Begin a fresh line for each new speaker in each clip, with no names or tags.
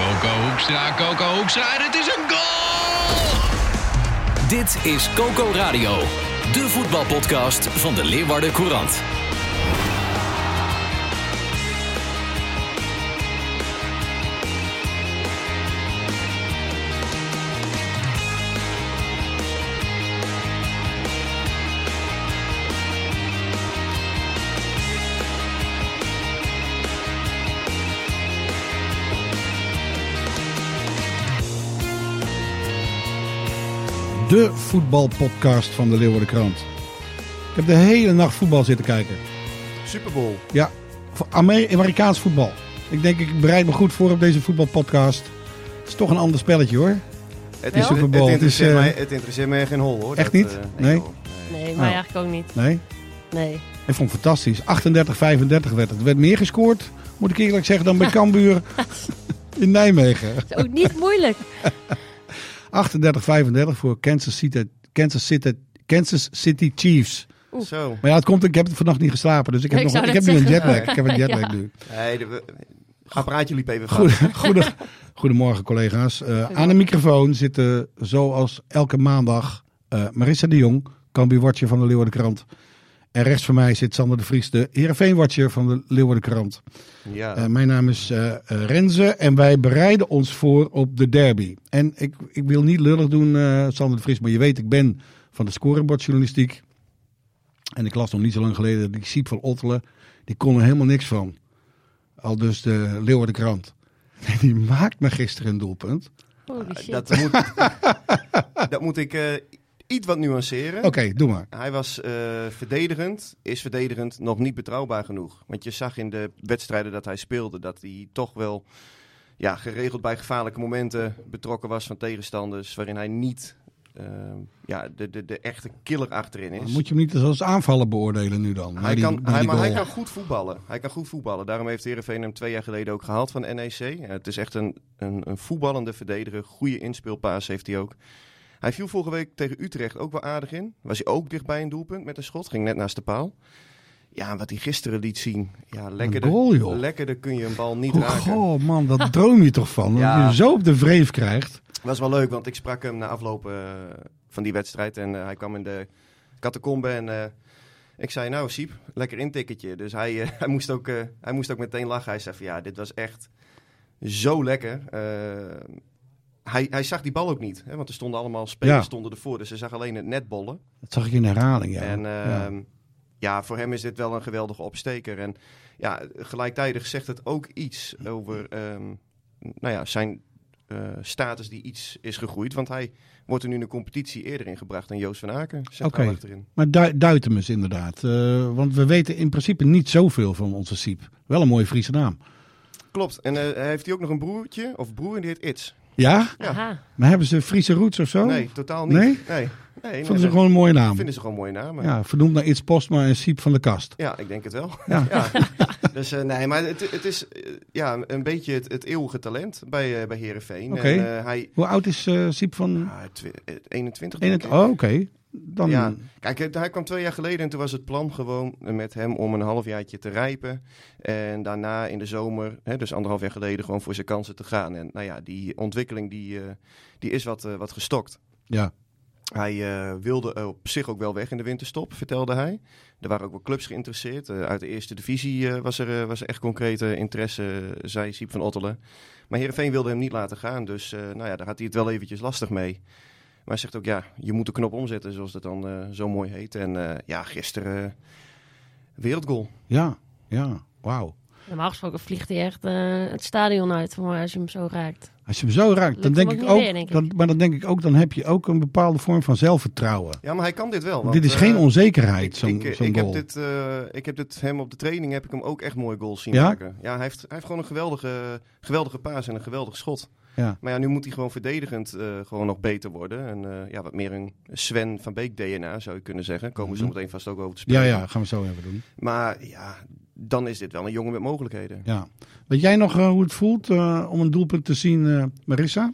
Coco Hoekstra, Coco Hoekstra en het is een goal!
Dit is Coco Radio, de voetbalpodcast van de Leeuwarden Courant.
De voetbalpodcast van de Leeuwarden Krant. Ik heb de hele nacht voetbal zitten kijken.
Super Bowl.
Ja, Amerikaans voetbal. Ik denk, ik bereid me goed voor op deze voetbalpodcast. Het is toch een ander spelletje hoor.
Het, is,
Super
het,
Bowl, het
interesseert
is, eh,
mij, het interesseert mij geen hol hoor.
Echt
Dat,
niet?
eh,
Nee?
joh.
Nee, mij
Oh.
eigenlijk ook niet.
Nee,
Nee.
ik vond het fantastisch. 38-35 werd het. Er werd meer gescoord, moet ik eerlijk zeggen, dan bij Cambuur in Nijmegen.
Het is ook niet moeilijk.
38-35 voor Kansas City, Kansas City, Kansas City Chiefs.
Zo.
Maar ja, het komt, ik heb vannacht niet geslapen, dus ik heb,
Ik
nog, ik heb nu een jetlag. Ik heb een jetlag
Ja.
nu.
Nee, de, apparaatje liep even
Goed, goede, goedemorgen collega's. Eh, aan de microfoon zitten zoals elke maandag eh, Marissa de Jong, Cambuur-watcher van de Leeuwarden Krant. En rechts van mij zit Sander de Vries, de Heerenveen-watcher van de Leeuwarden Krant.
Ja.
Eh, mijn naam is eh, eh, Renze en wij bereiden ons voor op de derby. En ik, ik wil niet lullig doen, eh, Sander de Vries, maar je weet, ik ben van de scorebordjournalistiek. En ik las nog niet zo lang geleden, die Siep van Ottelen, die kon er helemaal niks van. Al dus de Leeuwarden Krant. En die maakt me gisteren een doelpunt.
Holy shit.
dat, moet, dat moet ik eh, iets wat nuanceren.
Oké, doe maar.
Hij was eh, verdedigend, is verdedigend nog niet betrouwbaar genoeg. Want je zag in de wedstrijden dat hij speelde dat hij toch wel ja, geregeld bij gevaarlijke momenten betrokken was van tegenstanders. Waarin hij niet eh, ja, de, de, de echte killer achterin is.
Moet je hem niet als aanvaller beoordelen nu dan?
Hij
die-
kan, hij, maar hij kan goed voetballen. Hij kan goed voetballen. Daarom heeft Heerenveen hem twee jaar geleden ook gehaald van NEC. Ja, het is echt een, een, een voetballende verdediger. Goede inspeelpaas heeft hij ook. Hij viel vorige week tegen Utrecht ook wel aardig in. Was hij ook dichtbij een doelpunt met een schot. Ging net naast de paal. Ja, en wat hij gisteren liet zien. Ja, lekkerder,
goal, joh.
lekkerder kun je een bal niet
Oh,
raken.
goh, man, dat droom je toch van? Dat je zo op de wreef krijgt.
was wel leuk, want ik sprak hem na afloop eh, van die wedstrijd. En eh, hij kwam in de catacombe en eh, ik zei, nou Siep, lekker intikketje. Dus hij, hij, moest ook, hij moest ook meteen lachen. Hij zei van, ja, dit was echt zo lekker. Hij, hij zag die bal ook niet, hè, want er stonden allemaal spelers
Ja.
stonden ervoor. Dus hij zag alleen het netbollen.
Dat zag ik in herhaling, ja.
En
Ja.
ehm, ja. voor hem is dit wel een geweldige opsteker. En ja, gelijktijdig zegt het ook iets over ehm, nou ja, zijn eh, status die iets is gegroeid. Want hij wordt er nu in de competitie eerder ingebracht dan Joost van Aken.
Oké. Maar du duid hem eens inderdaad. Eh, want we weten in principe niet zoveel van onze Siep. Wel een mooie Friese naam.
Klopt. En eh, heeft hij ook nog een broertje, of broer, en die heet Its.
Ja? Maar hebben ze Friese roots of zo?
Nee, totaal niet.
Nee?
Nee. nee, nee,
Vonden ze gewoon een mooie naam?
Vinden ze gewoon mooie namen.
Ja, vernoemd naar Iets Postma en Siep van de Kast.
Ja, ik denk het wel.
Ja.
Ja. dus eh, nee, maar het, het is eh, ja, een beetje het, het eeuwige talent bij, eh bij Herenveen.
Oké.
En eh, hij,
Hoe oud is eh Siep van...
ah, twi- eh, 21
In
denk
het,
ik.
oh, oké. Dan...
Ja. Kijk, hij kwam twee jaar geleden en toen was het plan gewoon met hem om een halfjaartje te rijpen. En daarna in de zomer, hè, dus anderhalf jaar geleden, gewoon voor zijn kansen te gaan. En nou ja, die ontwikkeling die, eh, die is wat, eh, wat gestokt.
Ja.
Hij eh, wilde op zich ook wel weg in de winterstop, vertelde hij. Er waren ook wel clubs geïnteresseerd. Uit de eerste divisie was, er, was er echt concrete interesse, zei Siep van Ottelen. Maar Heerenveen wilde hem niet laten gaan, dus nou ja, daar had hij het wel eventjes lastig mee. Maar hij zegt ook, ja, je moet de knop omzetten, zoals dat dan eh, zo mooi heet. En eh, ja, gisteren eh, wereldgoal.
Ja. Ja. Wauw.
Normaal gesproken vliegt hij echt het stadion uit als je hem zo raakt.
Als je hem zo raakt, dan denk ik
ook
ook,
niet weer, denk ik.
dan, maar dan denk ik ook, dan heb je ook een bepaalde vorm van zelfvertrouwen.
Ja, maar hij kan dit wel. want,
Dit is geen onzekerheid,
Ik,
zo'n
ik, heb dit, eh, ik heb dit hem op de training heb ik hem ook echt mooie goals zien
Ja?
maken. Ja, hij heeft, hij heeft gewoon een geweldige, geweldige paas en een geweldig schot.
Ja.
Maar ja, nu moet hij gewoon verdedigend eh, gewoon nog beter worden. En eh, ja, wat meer een Sven van Beek DNA zou je kunnen zeggen. Komen we zo
Mhm.
meteen vast ook over te
ja,
spreken.
ja, gaan we zo even doen.
Maar ja, dan is dit wel een jongen met mogelijkheden.
Ja. Weet jij nog eh, hoe het voelt eh, om een doelpunt te zien, eh, Marissa?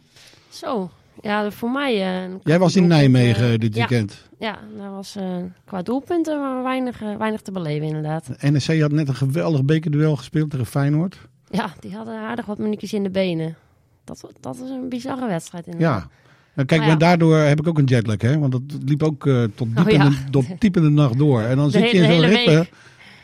Zo. Ja, voor mij... eh,
Jij was in Nijmegen dit
ja,
weekend.
Ja, daar was qua doelpunten maar weinig, weinig te beleven inderdaad.
NEC had net een geweldig bekerduel gespeeld tegen Feyenoord.
Ja, die hadden aardig wat minuutjes in de benen. Dat, dat is een bizarre wedstrijd inderdaad.
Ja. Nou, kijk,
Maar ja.
maar daardoor heb ik ook een jetlag, hè? Want dat liep ook eh, tot, diep
Oh,
in de, tot diep in de nacht door. En dan
De
zit je in zo'n ritme.
week.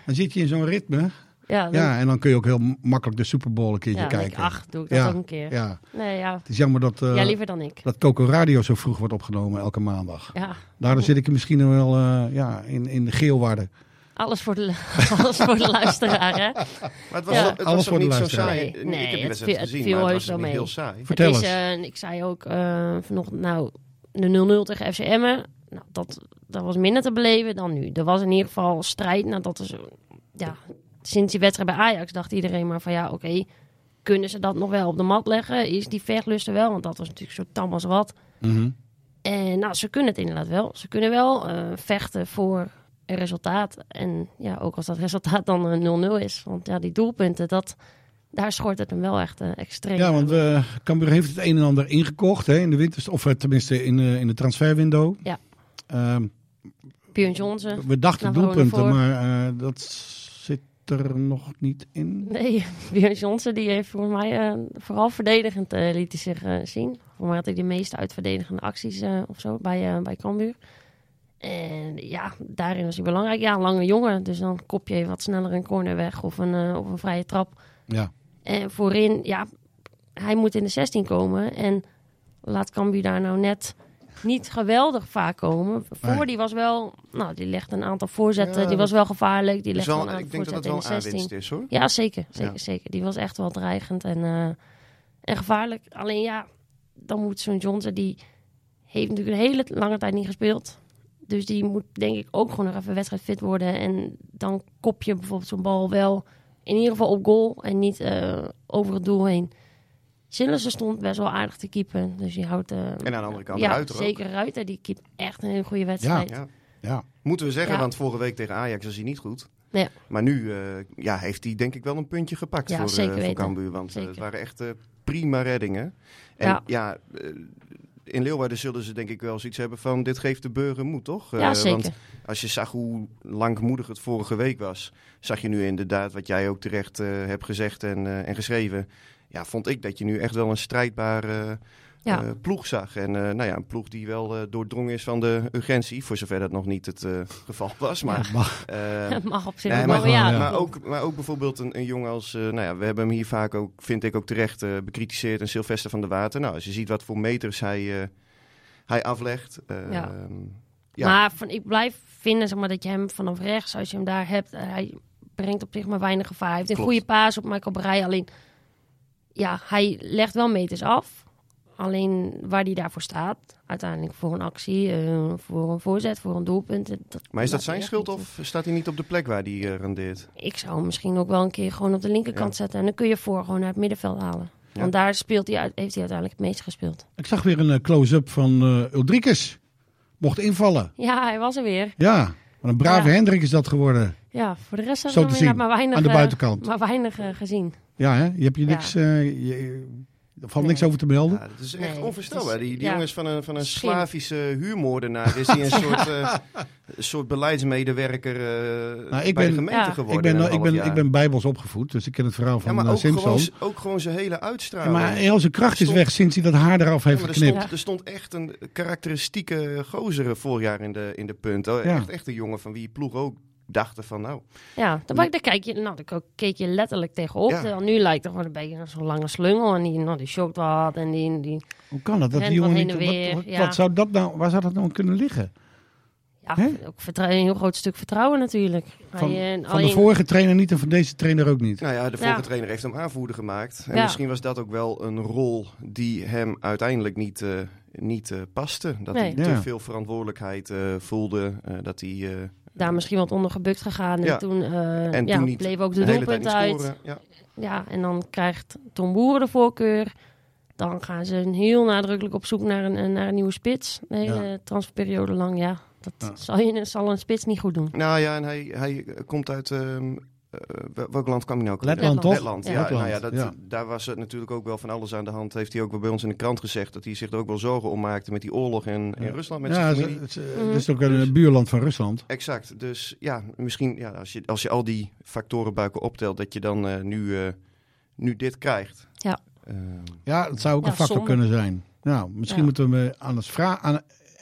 Dan zit je in zo'n ritme.
Ja, dan,
Ja, en dan kun je ook heel makkelijk de Super Bowl een keertje
ja,
kijken.
ik, ach, doe ik dat
Ja,
ook een keer.
Ja,
Nee, ja.
het is jammer dat, eh,
ja, liever dan ik.
dat Coco Radio zo vroeg wordt opgenomen elke maandag.
Ja,
Daardoor zit ik misschien wel eh, ja, in, in de geelwaarde.
Alles voor de, alles voor de luisteraar, hè?
Maar het was,
Ja.
het was
Alles voor de
niet zo
luisteraar.
saai.
Nee,
ik heb
het
gezien,
viel
maar het
heus
was
wel
niet
mee.
heel saai.
Vertel
het
eens.
is, eh, ik zei ook eh, vanochtend, nou, de 0-0 tegen FC Emmen, nou, dat, dat was minder te beleven dan nu. Er was in ieder geval strijd. Nou, dat is, ja, sinds die wedstrijd bij Ajax dacht iedereen maar van ja, oké, kunnen ze dat nog wel op de mat leggen? Is die vechtlust er wel? Want dat was natuurlijk zo tam als wat.
Mhm.
En nou, ze kunnen het inderdaad wel. Ze kunnen wel eh, vechten voor resultaat. En ja, ook als dat resultaat dan een 0-0 is. Want ja, die doelpunten, dat, daar schort het hem wel echt eh, extreem.
Ja, want eh Cambuur heeft het een en ander ingekocht hè, in de winter, of eh, tenminste in, eh, in de transferwindow.
Ja.
Ehm,
Björn Johnson.
we dachten doelpunten, maar eh, dat zit er nog niet in.
Nee, Björn Johnson die heeft volgens mij eh, vooral verdedigend eh, liet hij zich eh, zien. Voor mij had hij de meeste uitverdedigende acties eh, of zo bij, eh bij Cambuur. En ja, daarin was hij belangrijk. Ja, lange jongen, dus dan kop je even wat sneller een corner weg of een, eh, of een vrije trap.
Ja.
En voorin, ja, hij moet in de 16 komen. En laat Cambuur daar nou net niet geweldig vaak komen. Voor die was wel, nou, die legde een aantal voorzetten.
Ja,
die was wel gevaarlijk. Die legde
wel,
een aantal
ik denk dat
in
wel een
16.
aanwinst is hoor.
Ja, zeker. Zeker,
Ja.
zeker. Die was echt wel dreigend en, eh, en gevaarlijk. Alleen ja, dan moet zo'n Johnson, die heeft natuurlijk een hele lange tijd niet gespeeld. Dus die moet denk ik ook gewoon nog even wedstrijdfit worden. En dan kop je bijvoorbeeld zo'n bal wel in ieder geval op goal en niet eh, over het doel heen. Sillissen stond best wel aardig te keepen. Dus die houdt... eh,
En aan de andere kant
ja,
Ruiter
zeker Ruiter. Die keept echt een hele goede wedstrijd.
Ja.
Ja.
Moeten we zeggen,
Ja.
want vorige week tegen Ajax was hij niet goed.
Ja.
Maar nu eh, ja, heeft hij denk ik wel een puntje gepakt
Ja,
voor,
weten.
Cambuur. Want het waren echt prima reddingen. En ja,
Ja.
In Leeuwarden zullen ze denk ik wel zoiets hebben van... dit geeft de burger moed, toch?
Ja,
Eh,
zeker.
Want als je zag hoe langmoedig het vorige week was... zag je nu inderdaad, wat jij ook terecht eh, hebt gezegd en, eh, en geschreven... ja, vond ik dat je nu echt wel een strijdbare
Ja.
eh, ploeg zag. En eh, nou ja, een ploeg die wel eh, doordrongen is van de urgentie... voor zover dat nog niet het geval was. Maar,
Mag.
eh,
Het mag op zich
Nee, maar,
ja.
ja.
maar, ook, maar ook bijvoorbeeld een, een jongen als... nou ja, we hebben hem hier vaak ook, vind ik ook terecht, bekritiseerd. Een Sylvester van der Water. Nou, als je ziet wat voor meters hij, hij aflegt.
Ja.
ja.
Maar van, ik blijf vinden zeg maar, dat je hem vanaf rechts, als je hem daar hebt, hij brengt op zich maar weinig gevaar. Hij heeft een
Klopt.
goede paas op Michael Breij. Alleen, ja, hij legt wel meters af. Alleen waar hij daarvoor staat, uiteindelijk voor een actie, eh, voor een voorzet, voor een doelpunt. eh, Dat
maar is dat zijn schuld of staat hij niet op de plek waar hij eh, rendeert?
Ik zou hem misschien ook wel een keer gewoon op de linkerkant
Ja.
zetten. En dan kun je voor gewoon naar het middenveld halen.
Ja.
Want daar speelt hij, uit- heeft hij uiteindelijk het meest gespeeld.
Ik zag weer een close-up van eh Ulrikes. Mocht invallen.
Ja, hij was er weer.
Ja, wat een brave
Ja.
Hendrik is dat geworden.
Ja, voor de rest
Zo
hebben we maar weinig,
aan de buitenkant.
maar weinig gezien.
Ja, hè? Je hebt je
Ja.
niks... eh, je, er valt niks over te melden.
Ja, dat is echt
Nee,
onvoorstelbaar. Die, die
ja.
jongens van een, van een. Slavische huurmoordenaar is hij een soort, eh, soort beleidsmedewerker
Nou, ik
bij de gemeente
Ja.
geworden.
Ik ben, ik, ben,
jaar.
ik ben bijbels opgevoed, dus ik ken het verhaal
ja,
van
maar
eh,
ook
Simpson.
gewoon, ook gewoon zijn hele
Ja,
uitstraling.
maar heel zijn kracht is weg sinds hij dat haar eraf heeft
Ja, maar er,
geknipt.
stond, er stond echt een karakteristieke gozer vorig jaar in de, in de punt. Oh,
Ja.
echt, echt een jongen van wie ploeg ook dachten van nou...
Ja, daar, daar, kijk je, nou, daar keek je letterlijk tegenop.
Ja.
Nu lijkt het gewoon een beetje zo'n lange slungel. En die, nou, die shockt wat. En die, die
Hoe kan het? Dat die jongen niet,
weer,
wat, wat,
ja.
wat zou dat nou, waar zou dat nou kunnen liggen?
ja, ook een heel groot stuk vertrouwen natuurlijk.
Van, van de vorige trainer niet en van deze trainer ook niet.
Nou ja, de vorige
Ja.
trainer heeft hem aanvoerder gemaakt. En
Ja.
misschien was dat ook wel een rol die hem uiteindelijk niet, eh, niet eh, paste. Dat
Nee.
hij te veel verantwoordelijkheid eh, voelde. eh, dat hij eh,
daar misschien wat onder gebukt gegaan. En
Ja.
toen, eh,
en
ja,
toen niet
bleef ook de
niet
uit.
scoren. Ja.
Ja, en dan krijgt Tom Boeren de voorkeur. Dan gaan ze heel nadrukkelijk op zoek naar een, naar een nieuwe spits. De hele transferperiode lang, ja. Dat. Zal, je, zal een spits niet goed doen.
Nou ja, en hij, hij komt uit... ehm, eh, wel- welk land kwam hij nou?
Letland, toch?
Letland, ja.
Ja.
Nou ja, dat,
Ja.
Daar was het natuurlijk ook wel van alles aan de hand. Heeft hij ook wel bij ons in de krant gezegd. Dat hij zich er ook wel zorgen om maakte met die oorlog in, in Rusland met
ja,
zijn
het is- het is- het is ook een
Dus-
buurland van Rusland.
Exact. Dus ja, misschien ja, als, je, als je al die factoren bij elkaar optelt, dat je dan eh, nu, eh, nu dit krijgt.
Ja.
Ehm,
Ja, dat zou ook
Ja,
een factor
zonde.
kunnen zijn. Nou, misschien
Ja.
moeten we aan het vra- aan,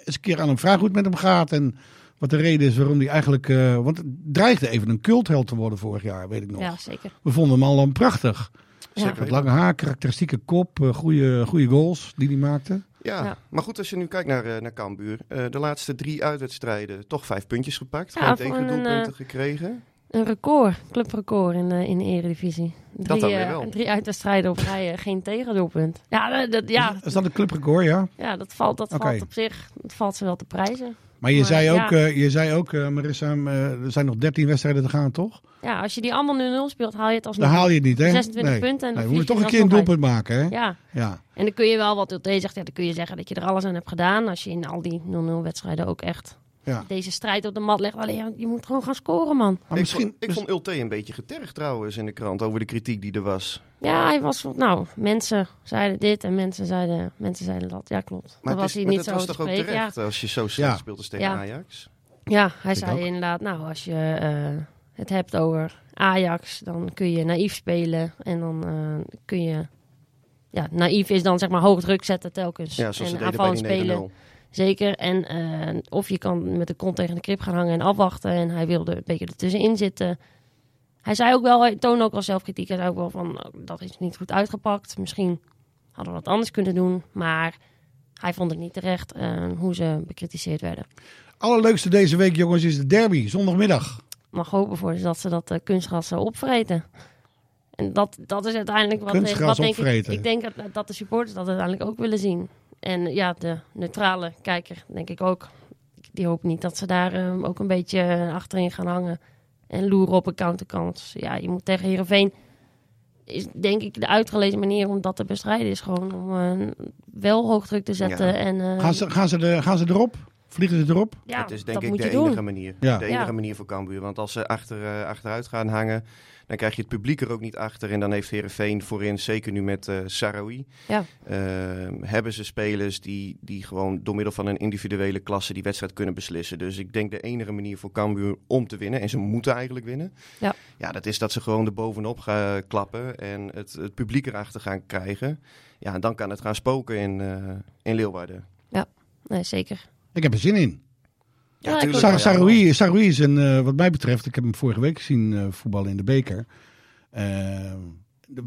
eens een keer aan hem vragen hoe het met hem gaat. En wat de reden is waarom hij eigenlijk... eh, want het dreigde even een cultheld te worden vorig jaar, weet ik nog.
Ja, zeker.
We vonden hem al dan prachtig.
Ja.
Met lange haar, karakteristieke kop, eh, goede, goede goals die hij maakte.
Ja,
Ja.
maar goed, als je nu kijkt naar, eh naar Cambuur. eh, de laatste drie uitwedstrijden toch vijf puntjes gepakt.
Ja,
geen
eh,
gekregen.
Een record, clubrecord in de, in de Eredivisie. Drie,
dan weer
eh,
wel.
drie uitwedstrijden op rij, geen tegendoelpunt. Ja, dat, dat- ja,
Is dat een clubrecord, ja?
ja, dat valt, dat valt op zich, dat valt ze wel te prijzen.
Maar je
Maar,
zei
ja.
ook, eh, je zei ook eh, Marissa, eh, er zijn nog 13 wedstrijden te gaan, toch?
Ja, als je die allemaal 0-0 speelt, haal je het alsnog.
Dan haal je het niet, hè?
26
nee.
punten en
Nee, we moeten toch
je
een keer een doelpunt maken, hè?
Ja,
Ja.
en dan kun je wel, wat Ulte zegt, ja, dan kun je zeggen dat je er alles aan hebt gedaan. Als je in al die 0-0 wedstrijden ook echt
ja.
deze strijd op de mat legt. Alleen, ja, je moet gewoon gaan scoren, man.
Maar
ik
misschien,
vond, ik vond Ulte een beetje getergd trouwens in de krant over de kritiek die er was.
Ja, hij was, nou, mensen zeiden dit en mensen zeiden, mensen zeiden dat. Ja, klopt.
Maar
Dan
het
was hij
maar
niet
dat
zo
was toch ook
spreken. Ja,
terecht als je zo slecht
Ja.
speelt als tegen
Ja.
Ajax.
Ja, hij
Ik
zei
ook.
inderdaad, nou, als je eh, het hebt over Ajax, dan kun je naïef spelen. En dan eh, kun je... Ja, naïef is dan zeg maar hoog druk zetten telkens.
Ja, zoals ze
en
deden bij
aanvallend
die
spelen.
9-0.
Zeker. En eh, of je kan met de kont tegen de krip gaan hangen en afwachten. En hij wilde een beetje ertussenin zitten. Hij zei ook wel, hij toonde ook wel zelfkritiek. Hij zei ook wel van, nou, dat is niet goed uitgepakt. Misschien hadden we wat anders kunnen doen. Maar hij vond het niet terecht eh, hoe ze bekritiseerd werden.
allerleukste deze week, jongens, is de derby, zondagmiddag.
mag hopen voor ze dat ze dat eh, kunstgras opvreten. En dat, dat is uiteindelijk wat,
Kunstgras
wat denk ik,
opvreten.
ik denk dat, dat de supporters dat uiteindelijk ook willen zien. En ja, de neutrale kijker denk ik ook. Die hoopt niet dat ze daar eh, ook een beetje eh, achterin gaan hangen. En loeren op een counterkans. Ja, je moet tegen Heerenveen... Is denk ik de uitgelezen manier om dat te bestrijden. Is gewoon om eh, wel hoogdruk te zetten.
Ja.
En, eh,
Gaan ze, gaan, ze de, gaan ze erop? Vliegen ze erop?
ja,
dat is denk
dat
ik de
doen.
enige manier.
Ja.
De enige
Ja.
manier voor Cambuur. Want als ze achter, eh, achteruit gaan hangen, dan krijg je het publiek er ook niet achter. En dan heeft Herenveen voorin, zeker nu met eh Sarawi,
Ja.
eh, hebben ze spelers die, die gewoon door middel van een individuele klasse die wedstrijd kunnen beslissen. Dus ik denk de enige manier voor Cambuur om te winnen, en ze moeten eigenlijk winnen,
Ja.
ja, dat is dat ze gewoon er bovenop gaan klappen en het, het publiek erachter gaan krijgen. Ja, en dan kan het gaan spoken in, eh, in Leeuwarden.
Nee, zeker.
Ik heb er zin in.
Ja.
Sar
Ja,
Saroui, Saroui is een, eh, wat mij betreft, ik heb hem vorige week gezien eh, voetballen in de beker. Eh, de,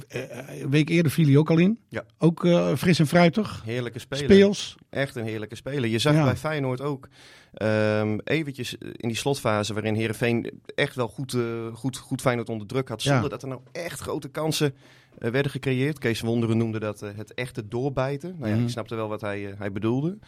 een week eerder viel hij ook al in.
Ja.
Ook eh, fris en fruitig.
Heerlijke speler.
Speels.
Echt een heerlijke speler. Je zag
Ja.
bij Feyenoord ook ehm, eventjes in die slotfase waarin Herenveen echt wel goed, eh, goed, goed Feyenoord onder druk had.
Ja.
Zonder dat er nou echt grote kansen werden gecreëerd. Kees Wonderen noemde dat het echte doorbijten. Nou ja,
Mhm.
ik snapte wel wat hij, hij bedoelde.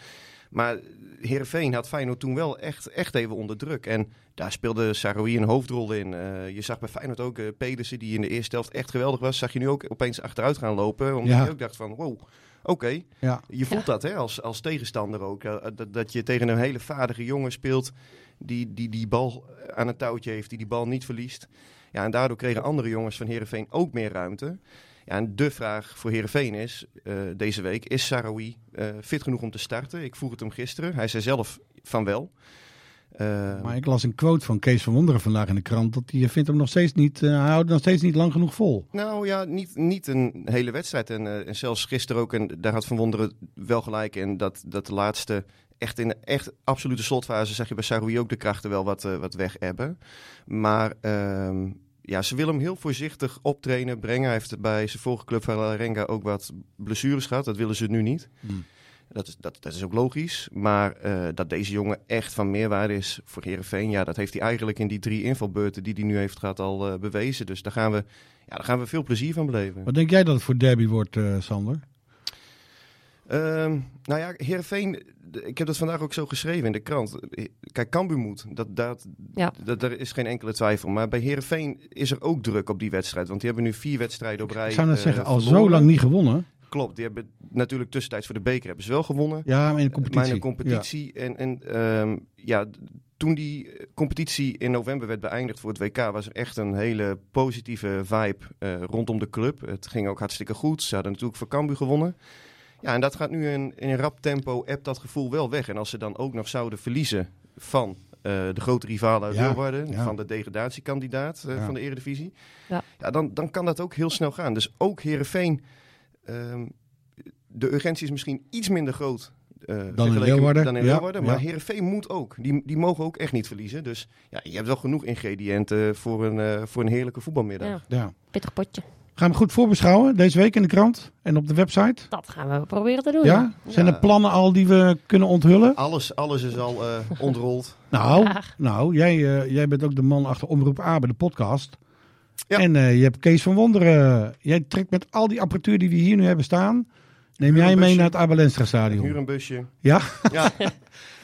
Maar Herenveen had Feyenoord toen wel echt, echt even onder druk. En daar speelde Saroui een hoofdrol in. Eh, je zag bij Feyenoord ook eh, Pedersen, die in de eerste helft echt geweldig was. Zag je nu ook opeens achteruit gaan lopen. Omdat
Ja.
je ook dacht van, wow, oké.
Ja.
Je voelt dat hè, als, als tegenstander ook. eh, Dat, dat je tegen een hele vaardige jongen speelt die, die die bal aan het touwtje heeft, die die bal niet verliest. Ja, en daardoor kregen andere jongens van Herenveen ook meer ruimte. Ja, en de vraag voor Herenveen is eh, deze week: is Sarawi eh, fit genoeg om te starten? Ik vroeg het hem gisteren. Hij zei zelf van wel. Eh,
Maar ik las een quote van Kees van Wonderen vandaag in de krant. Dat hij vindt hem nog steeds niet, hij houdt nog steeds niet lang genoeg vol.
Nou ja, niet, niet een hele wedstrijd. En, en zelfs gisteren ook, en daar had Van Wonderen wel gelijk in, dat, dat de laatste, echt in de echt absolute slotfase, zeg je bij Saroui ook de krachten wel wat, wat weg hebben. Maar ehm, ja, ze willen hem heel voorzichtig optrainen, brengen. Hij heeft bij zijn vorige club van Renga ook wat blessures gehad. Dat willen ze nu niet.
Hmm.
Dat is, dat, dat is ook logisch. Maar eh, dat deze jongen echt van meerwaarde is voor Herenveen, ja, dat heeft hij eigenlijk in die drie invalbeurten die hij nu heeft gehad al eh, bewezen. Dus daar gaan, we, ja, daar gaan we veel plezier van beleven.
Wat denk jij dat het voor derby wordt, eh, Sander?
Ehm, nou ja, Heerenveen, ik heb dat vandaag ook zo geschreven in de krant. Kijk, Cambuur moet, dat, dat,
Ja.
dat, daar is geen enkele twijfel. Maar bij Heerenveen is er ook druk op die wedstrijd. Want die hebben nu vier wedstrijden op rij
Ik zou net
eh,
zeggen, al
verloren.
zo lang niet gewonnen.
Klopt, die hebben natuurlijk tussentijds voor de beker hebben ze wel gewonnen.
Ja, maar in de competitie.
Maar in de competitie. En, en ehm, ja, toen die eh, competitie in november werd beëindigd voor het WK, was er echt een hele positieve vibe eh, rondom de club. Het ging ook hartstikke goed. Ze hadden natuurlijk voor Cambuur gewonnen. Ja, en dat gaat nu in, in een rap tempo, appt dat gevoel wel weg. En als ze dan ook nog zouden verliezen van eh, de grote rivalen uit
Ja,
Leeuwarden,
ja.
van de degradatiekandidaat eh,
Ja.
van de Eredivisie,
Ja.
ja, dan, dan kan dat ook heel snel gaan. Dus ook Herenveen ehm, de urgentie is misschien iets minder groot. eh,
in
vergeleken
Leeuwarden,
Dan in
ja,
Leeuwarden. Maar
ja.
Heerenveen moet ook. Die, die mogen ook echt niet verliezen. Dus ja, je hebt wel genoeg ingrediënten voor een, eh, voor een heerlijke voetbalmiddag.
Ja,
Ja.
pittig potje.
Gaan we goed voorbeschouwen deze week in de krant en op de website?
Dat gaan we proberen te doen.
Ja? Zijn er plannen al die we kunnen onthullen?
Alles, alles is al eh ontrold.
Nou, nou jij, eh, jij bent ook de man achter Omroep Abe, de podcast.
Ja.
En eh, je hebt Kees van Wonderen. Jij trekt met al die apparatuur die we hier nu hebben staan. Neem
Huur
jij mee
busje.
naar het Abelenstra
Huur
stadion?
een busje.
Ja?
Ja,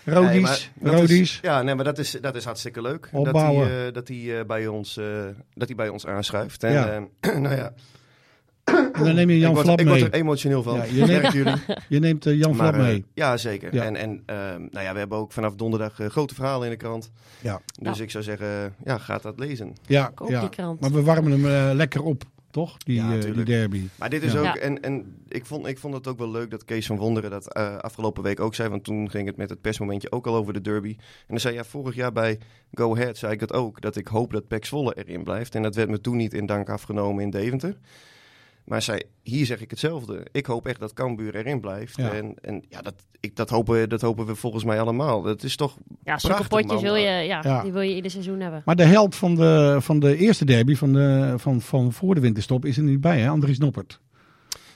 Rodies,
Nee, maar dat
Rodies.
Is, ja, nee, maar dat is, dat is hartstikke leuk.
Opbouwen.
Dat hij, eh, dat hij, eh, bij, ons, eh, dat hij bij ons aanschuift. En,
Ja.
eh, nou ja,
En dan neem je Jan
ik, word,
Flap
ik word
mee.
er emotioneel van.
Ja, je neemt-
jullie?
Je neemt eh, Jan
Maar, eh,
mee.
ja, zeker.
Ja.
En, en ehm, nou ja, we hebben ook vanaf donderdag eh, grote verhalen in de krant.
Ja,
Dus
Ja.
ik zou zeggen, ja, gaat dat lezen.
ja,
Koop
ja.
die krant.
Maar we warmen hem eh, lekker op, toch? Die,
Ja,
eh, die derby.
Maar dit is
Ja.
ook, en, en ik, vond, ik vond het ook wel leuk dat Kees van Wonderen dat eh, afgelopen week ook zei. Want toen ging het met het persmomentje ook al over de derby. En dan zei ja, vorig jaar bij Go Ahead zei ik het ook. Dat ik hoop dat Pek Zwolle erin blijft. En dat werd me toen niet in dank afgenomen in Deventer. Maar zei, hier zeg ik hetzelfde. Ik hoop echt dat Cambuur erin blijft.
Ja.
En, en ja, dat, ik, dat, hopen, dat hopen we volgens mij allemaal. Dat is toch
Ja, zulke potjes wil je, ja,
Ja.
die wil je ieder seizoen hebben.
Maar de held van de, van de eerste derby, van, de, van, van voor de winterstop, is er niet bij, hè? Andries Noppert.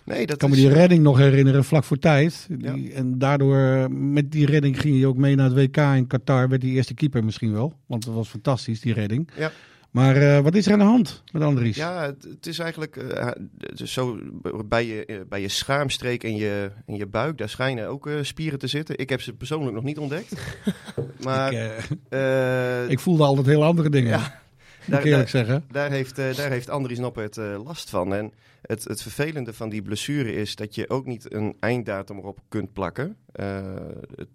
Nee, dat
Ik kan me die redding nog herinneren, vlak voor tijd.
Ja.
Die, En daardoor, met die redding ging hij ook mee naar het WK in Qatar. Werd die eerste keeper misschien wel. Want dat was fantastisch, die redding.
Ja.
Maar eh, wat is er aan de hand met Andries?
Ja, het, het is eigenlijk eh, het is zo bij je, eh, bij je schaamstreek en je, en je buik, daar schijnen ook eh, spieren te zitten. Ik heb ze persoonlijk nog niet ontdekt. maar
ik, eh,
eh,
ik voelde altijd heel andere dingen,
Ja, daar,
ik eerlijk
daar,
zeggen.
daar heeft, eh, daar heeft Andries Noppert eh, last van. En het, het vervelende van die blessure is dat je ook niet een einddatum erop kunt plakken. Eh, het,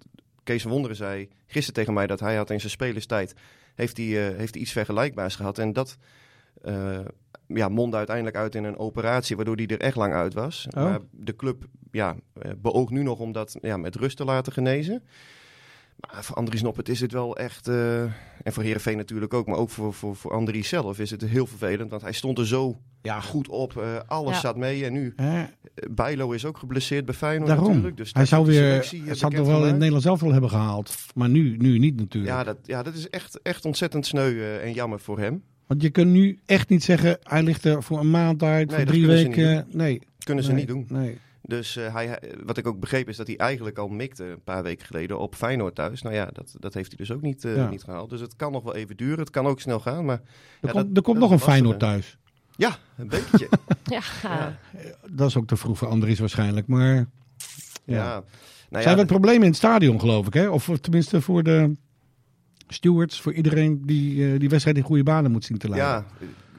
Kees Wonderen zei gisteren tegen mij dat hij had in zijn spelerstijd heeft hij, eh, heeft hij iets vergelijkbaars gehad. En dat eh ja, mondde uiteindelijk uit in een operatie, waardoor hij er echt lang uit was.
Oh.
Maar de club ja, eh, beoogt nu nog om dat ja, met rust te laten genezen. Maar voor Andries Noppert is het wel echt, eh, en voor Heerenveen natuurlijk ook, maar ook voor, voor, voor Andries zelf is het heel vervelend. Want hij stond er zo
Ja,
goed op, eh, alles
Ja.
zat mee. En nu, eh, Bijlo is ook geblesseerd bij Feyenoord
Daarom.
natuurlijk. Dus
hij zou weer, hij zou toch wel in. Nederlands zelf wel hebben gehaald. Maar nu, nu niet natuurlijk.
Ja dat, ja, dat is echt, echt ontzettend sneu eh, en jammer voor hem.
Want je kunt nu echt niet zeggen, hij ligt er voor een maand uit,
Nee,
voor
dat
drie
kunnen ze
weken. Nee,
Kunnen ze
nee,
niet doen.
Nee.
Dus eh, hij, hij- wat ik ook begreep is dat hij eigenlijk al mikte een paar weken geleden op Feyenoord thuis. Nou ja, dat, dat heeft hij dus ook niet, eh,
Ja.
niet gehaald. Dus het kan nog wel even duren. Het kan ook snel gaan, maar...
Er
ja,
komt,
dat-
er komt
dat
nog een Feyenoord thuis.
Ja, een beetje.
Ja,
Ja.
Dat is ook te vroeg voor Andries waarschijnlijk. Maar ja.
ja. Nou
Zijn er problemen in het stadion, geloof ik? Hè? Of tenminste voor de stewards, voor iedereen die eh, die wedstrijd in goede banen moet zien te leiden.
ja,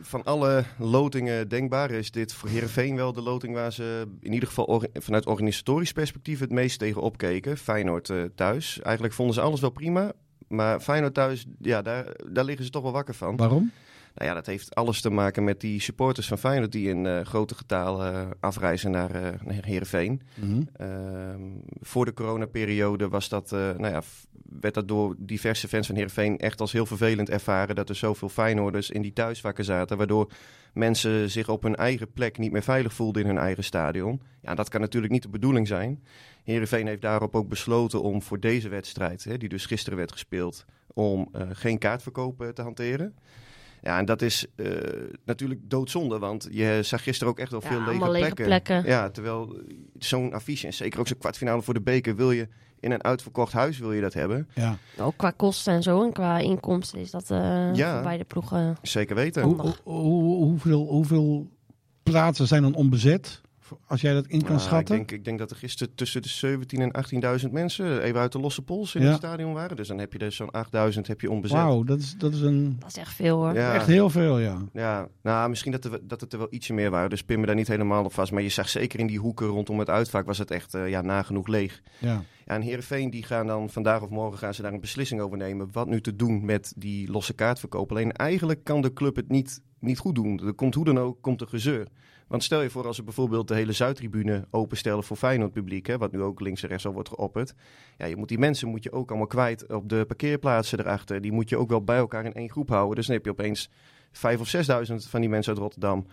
van alle lotingen denkbaar is dit voor Herenveen wel de loting waar ze in ieder geval vanuit organisatorisch perspectief het meest tegen opkeken. Feyenoord eh, thuis. Eigenlijk vonden ze alles wel prima. Maar Feyenoord thuis, ja, daar, daar liggen ze toch wel wakker van.
Waarom?
Nou ja, dat heeft alles te maken met die supporters van Feyenoord die in eh, grote getalen eh, afreizen naar, eh naar Heerenveen.
Mhm.
Ehm, voor de coronaperiode was dat, nou ja, werd dat door diverse fans van Heerenveen echt als heel vervelend ervaren dat er zoveel Feyenoorders in die thuisvakken zaten, waardoor mensen zich op hun eigen plek niet meer veilig voelden in hun eigen stadion. Ja, dat kan natuurlijk niet de bedoeling zijn. Heerenveen heeft daarop ook besloten om voor deze wedstrijd, hè, die dus gisteren werd gespeeld, om eh, geen kaartverkoop eh, te hanteren. Ja, en dat is eh, natuurlijk doodzonde, want je zag gisteren ook echt wel
Ja,
veel lege plekken.
plekken.
Ja, terwijl zo'n affiche, en zeker ook zo'n kwartfinale voor de beker, wil je in een uitverkocht huis wil je dat hebben.
Ja.
Ook qua kosten en zo en qua inkomsten is dat eh
Ja.
voor beide ploegen.
Zeker weten.
Hoe, hoe- hoeveel, hoeveel plaatsen zijn dan onbezet? Als jij dat in kan
Nou,
schatten?
Ik denk, ik denk dat er gisteren tussen de 17 en 18.000 mensen even uit de losse pols in
Ja.
het stadion waren. Dus dan heb je er zo'n 8.000 heb je onbezet.
Wauw, dat is, dat is een,
Dat is echt veel hoor.
Ja.
echt heel veel, ja.
Ja, nou, misschien dat, er, dat het er wel ietsje meer waren. Dus pin me daar niet helemaal op vast. Maar je zag zeker in die hoeken rondom het uitvaak was het echt eh, ja, nagenoeg leeg.
ja.
Ja, en Heerenveen die gaan dan vandaag of morgen gaan ze daar een beslissing over nemen. Wat nu te doen met die losse kaartverkoop. Alleen eigenlijk kan de club het niet, niet goed doen. Er komt hoe dan ook komt er gezeur. Want stel je voor als ze bijvoorbeeld de hele Zuidtribune openstellen voor Feyenoord publiek. Hè, wat nu ook links en rechts al wordt geopperd. Ja, je moet die mensen moet je ook allemaal kwijt op de parkeerplaatsen erachter. Die moet je ook wel bij elkaar in één groep houden. Dus dan heb je opeens vijf of zesduizend van die mensen uit Rotterdam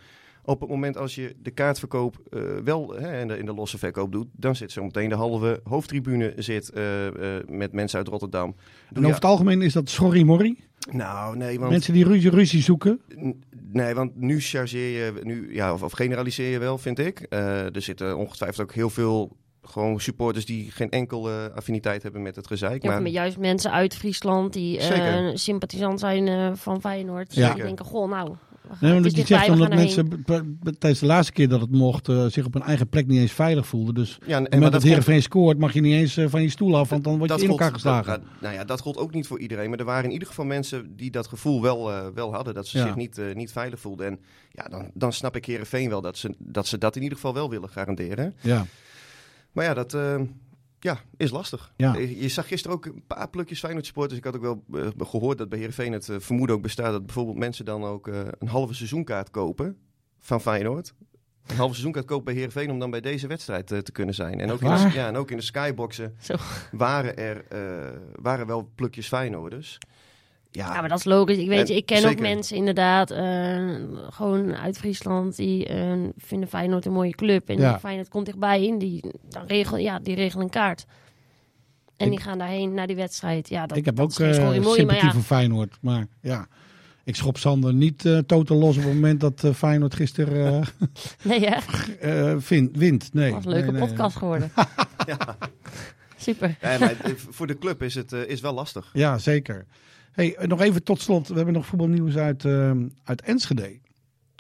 op het moment als je de kaartverkoop eh, wel hè, in, de, losse verkoop doet, dan zit zo meteen de halve hoofdtribune zit, eh, eh, met mensen uit Rotterdam.
En over het algemeen is dat sorry morrie.
Nou, nee, want,
Mensen die ruzie, ruzie zoeken.
nee, want nu chargeer je, nu, ja, of, of generaliseer je wel, vind ik. Eh, er zitten ongetwijfeld ook heel veel gewoon supporters die geen enkele affiniteit hebben met het gezeik.
Ja,
maar
maar juist mensen uit Friesland die eh,
Zeker.
sympathisant zijn eh, van Feyenoord.
Ja.
Die denken, goh, nou, we gaan-
Nee, omdat
is
je zegt omdat mensen tijdens de laatste keer dat het mocht eh, zich op hun eigen plek niet eens veilig voelden. Dus
ja, en,
en
maar
met
dat komt-
Heerenveen scoort mag je niet eens eh, van je stoel af, want dan word je
dat
in
gold-
elkaar geslagen.
dat- nou ja, dat gold ook niet voor iedereen. Maar er waren in ieder geval mensen die dat gevoel wel, eh, wel hadden. Dat ze
Ja.
zich niet, niet veilig voelden. En ja, dan, dan snap ik Heerenveen wel dat ze, dat ze dat in ieder geval wel willen garanderen.
Ja.
Maar ja, dat eh, ja, is lastig.
Ja.
Je zag gisteren ook een paar plukjes Feyenoord supporters. Ik had ook wel eh, gehoord dat bij Heerenveen het eh, vermoeden ook bestaat... dat bijvoorbeeld mensen dan ook eh, een halve seizoenkaart kopen van Feyenoord. Een halve seizoenkaart kopen bij Heerenveen om dan bij deze wedstrijd te kunnen zijn. En ook, in de, ja, en ook in de skyboxen
Zo.
waren er eh, waren wel plukjes Feyenoorders. Ja,
Ja, maar dat is logisch. Ik weet
En
ik ken ook mensen inderdaad, eh, gewoon uit Friesland, die eh, vinden Feyenoord een mooie club. En
Ja.
Feyenoord komt dichtbij in, die, dan regel, ja, die regelen een kaart. En
Ik-
die gaan daarheen naar die wedstrijd. Ja, dat,
ik heb ook
maar
sympathie
ja,
voor Feyenoord. Maar ja, ik schop Sander niet eh totaal los op het moment dat eh, Feyenoord gisteren
nee, hè?
wint. Nee,
Dat was een leuke
nee, nee.
podcast geworden.
ja.
Super.
Ja, maar voor de club is het eh, is wel lastig.
Ja, zeker. Hey, nog even tot slot. We hebben nog voetbalnieuws uit, eh, uit Enschede.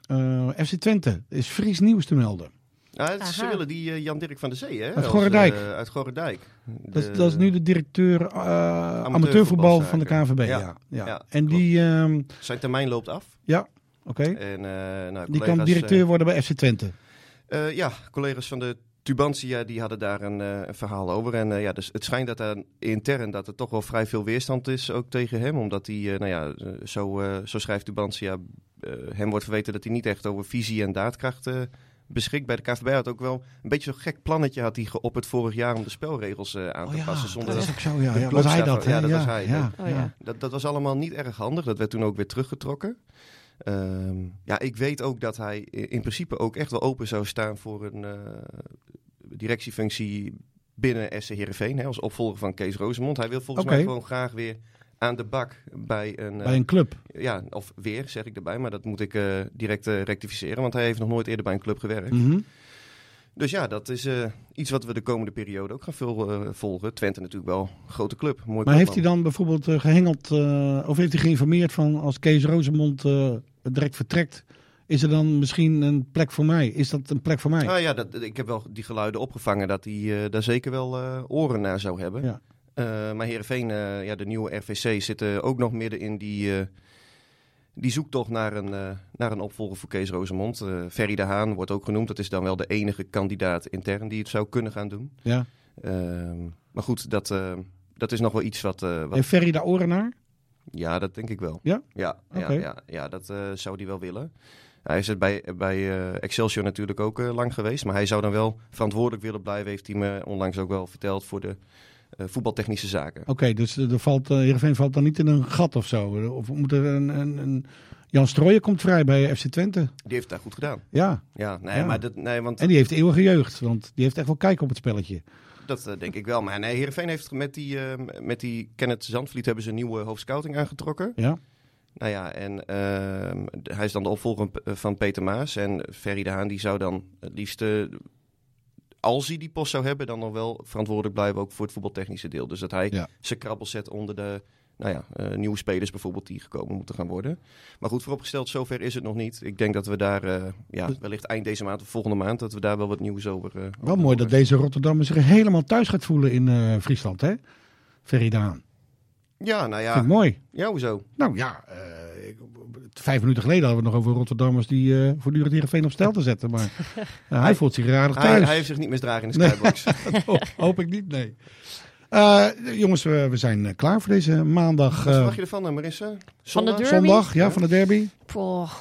Eh, FC Twente Er is Fries nieuws te melden.
Ja, het- ze willen die eh, Jan-Dirk van der Zee, hè?
Uit
als,
Gorredijk.
uit Gorredijk.
Dat, is-
De-
dat is nu de directeur eh, amateurvoetbal van de KNVB. Ja.
Ja.
Ja.
Ja,
en die, ehm,
Zijn termijn loopt af.
oké,
En, eh, nou,
die kan directeur worden bij FC Twente.
eh, ja, collega's van de Tubantia die hadden daar een, eh, een verhaal over. En eh, ja, dus het schijnt dat er intern dat er toch wel vrij veel weerstand is ook tegen hem. Omdat hij, eh, nou ja, eh, zo, eh, zo schrijft Tubantia, eh, hem wordt verweten dat hij niet echt over visie en daadkracht eh, beschikt. Bij de KVB had ook wel een beetje zo'n gek plannetje had hij geopperd vorig jaar om de spelregels eh, aan te passen. Zonder
dat is
dat,
ook zo. Ja. Was hij dat?
van-
hè?
ja, dat was hij,
Ja,
Oh,
dat, dat was allemaal niet erg handig. Dat werd toen ook weer teruggetrokken. Ehm, ja, ik weet ook dat hij in principe ook echt wel open zou staan voor een eh, directiefunctie binnen SC Heerenveen. Hè, als opvolger van Kees Rozemond. Hij wil volgens mij gewoon graag weer aan de bak bij een... eh,
Bij een club.
ja, of weer zeg ik erbij, maar dat moet ik eh, direct eh, rectificeren. Want hij heeft nog nooit eerder bij een club gewerkt.
Mhm.
Dus ja, dat is eh, iets wat we de komende periode ook gaan veel, eh, volgen. Twente natuurlijk wel een grote club. Mooi
Maar heeft hij dan bijvoorbeeld eh, gehengeld, eh, of heeft hij geïnformeerd van als Kees Rozemond eh, direct vertrekt, is er dan misschien een plek voor mij? Is dat een plek voor mij?
Nou ja, dat, ik heb wel die geluiden opgevangen dat hij eh, daar zeker wel eh, oren naar zou hebben.
Ja.
Eh, maar Heerenveen, ja, de nieuwe RVC, zitten ook nog midden in die, die zoektocht naar een, naar een opvolger voor Kees Rozemond. Eh Ferry de Haan wordt ook genoemd. Dat is dan wel de enige kandidaat intern die het zou kunnen gaan doen.
Ja.
Ehm, maar goed, dat, dat is nog wel iets wat... wat
Heeft Ferry daar oren naar?
ja, dat denk ik wel.
Ja?
Ja, ja, ja, ja, dat zou hij wel willen. Hij is er bij, bij eh, Excelsior natuurlijk ook eh, lang geweest. Maar hij zou dan wel verantwoordelijk willen blijven, heeft hij me onlangs ook wel verteld, voor de eh, voetbaltechnische zaken.
Oké, dus er valt, Heerenveen valt dan niet in een gat of zo? Of moet er een, een, een... Jan Strooijen komt vrij bij FC Twente.
Die heeft het daar goed gedaan.
Ja,
Ja, nee,
Ja.
maar dat, nee, want
en die heeft eeuwige jeugd, want die heeft echt wel kijk op het spelletje.
dat denk ik wel. Maar nee, Heerenveen heeft met die, met die Kenneth Zandvliet hebben ze een nieuwe hoofdscouting aangetrokken.
Ja,
Nou ja, en ehm, hij is dan de opvolger eh, van Peter Maas. En Ferry de Haan die zou dan het liefst, als hij die post zou hebben, dan nog wel verantwoordelijk blijven ook voor het voetbaltechnische deel. Dus dat hij
Ja.
zijn krabbel zet onder de nou ja, eh, nieuwe spelers bijvoorbeeld die gekomen moeten gaan worden. Maar goed, vooropgesteld, zover is het nog niet. Ik denk dat we daar, eh, ja, wellicht eind deze maand of volgende maand, dat we daar wel wat nieuws over... eh,
wel
over
mooi dat deze Rotterdammer zich helemaal thuis gaat voelen in Friesland, hè? Ferry Daan.
Ja, nou
Vind ik
ja.
mooi.
Ja, hoezo?
Nou ja, eh, ik- vijf minuten geleden hadden we het nog over Rotterdammers die eh voortdurend Heerenveen op stel te zetten. Maar eh, hij voelt zich raar
Hij,
thuis.
hij heeft zich niet misdragen in de skybox.
Ho- Hoop ik niet, nee. Eh, jongens, we, we zijn klaar voor deze maandag.
Wat verwacht je ervan, Marissa?
Van de
Zondag?
derby?
zondag, ja, van de derby.
Poh.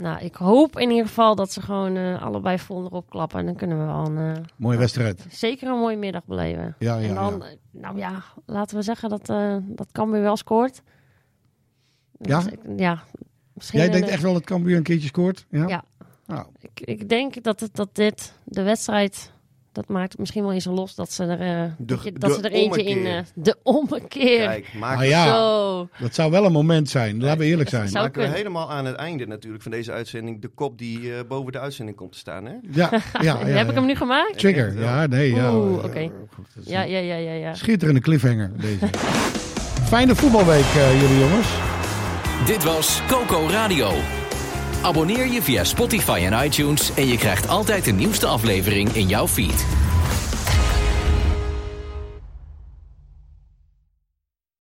Nou, ik hoop in ieder geval dat ze gewoon eh, allebei vol erop klappen. En dan kunnen we wel een, eh,
Mooie wedstrijd.
zeker een mooie middag beleven.
Ja, ja,
en dan,
ja.
eh, nou ja, laten we zeggen dat, eh dat Cambuur wel scoort.
Ja?
Dus ik- ja. Misschien
Jij denkt echt wel dat Cambuur een keertje scoort? Ja.
Ja.
Nou,
Ik, ik denk dat, het, dat dit, de wedstrijd, dat maakt het misschien wel eens los dat ze er, eh,
De-
dat je-
de
dat ze er eentje in... eh, de ommekeer.
Kijk, maak
ja,
Zo.
dat zou wel een moment zijn. Laten we eerlijk zijn.
Maken we helemaal aan het einde natuurlijk van deze uitzending de kop die eh, boven de uitzending komt te staan. Hè?
Ja, ja, ja.
Heb ik
ja.
hem nu gemaakt?
Trigger. Ja, nee. Ja.
Oeh, oké. Ja, ja, ja, ja, ja.
Schitterende cliffhanger deze. Fijne voetbalweek eh, jullie jongens.
Dit was Coco Radio. Abonneer je via Spotify en iTunes en je krijgt altijd de nieuwste aflevering in jouw feed.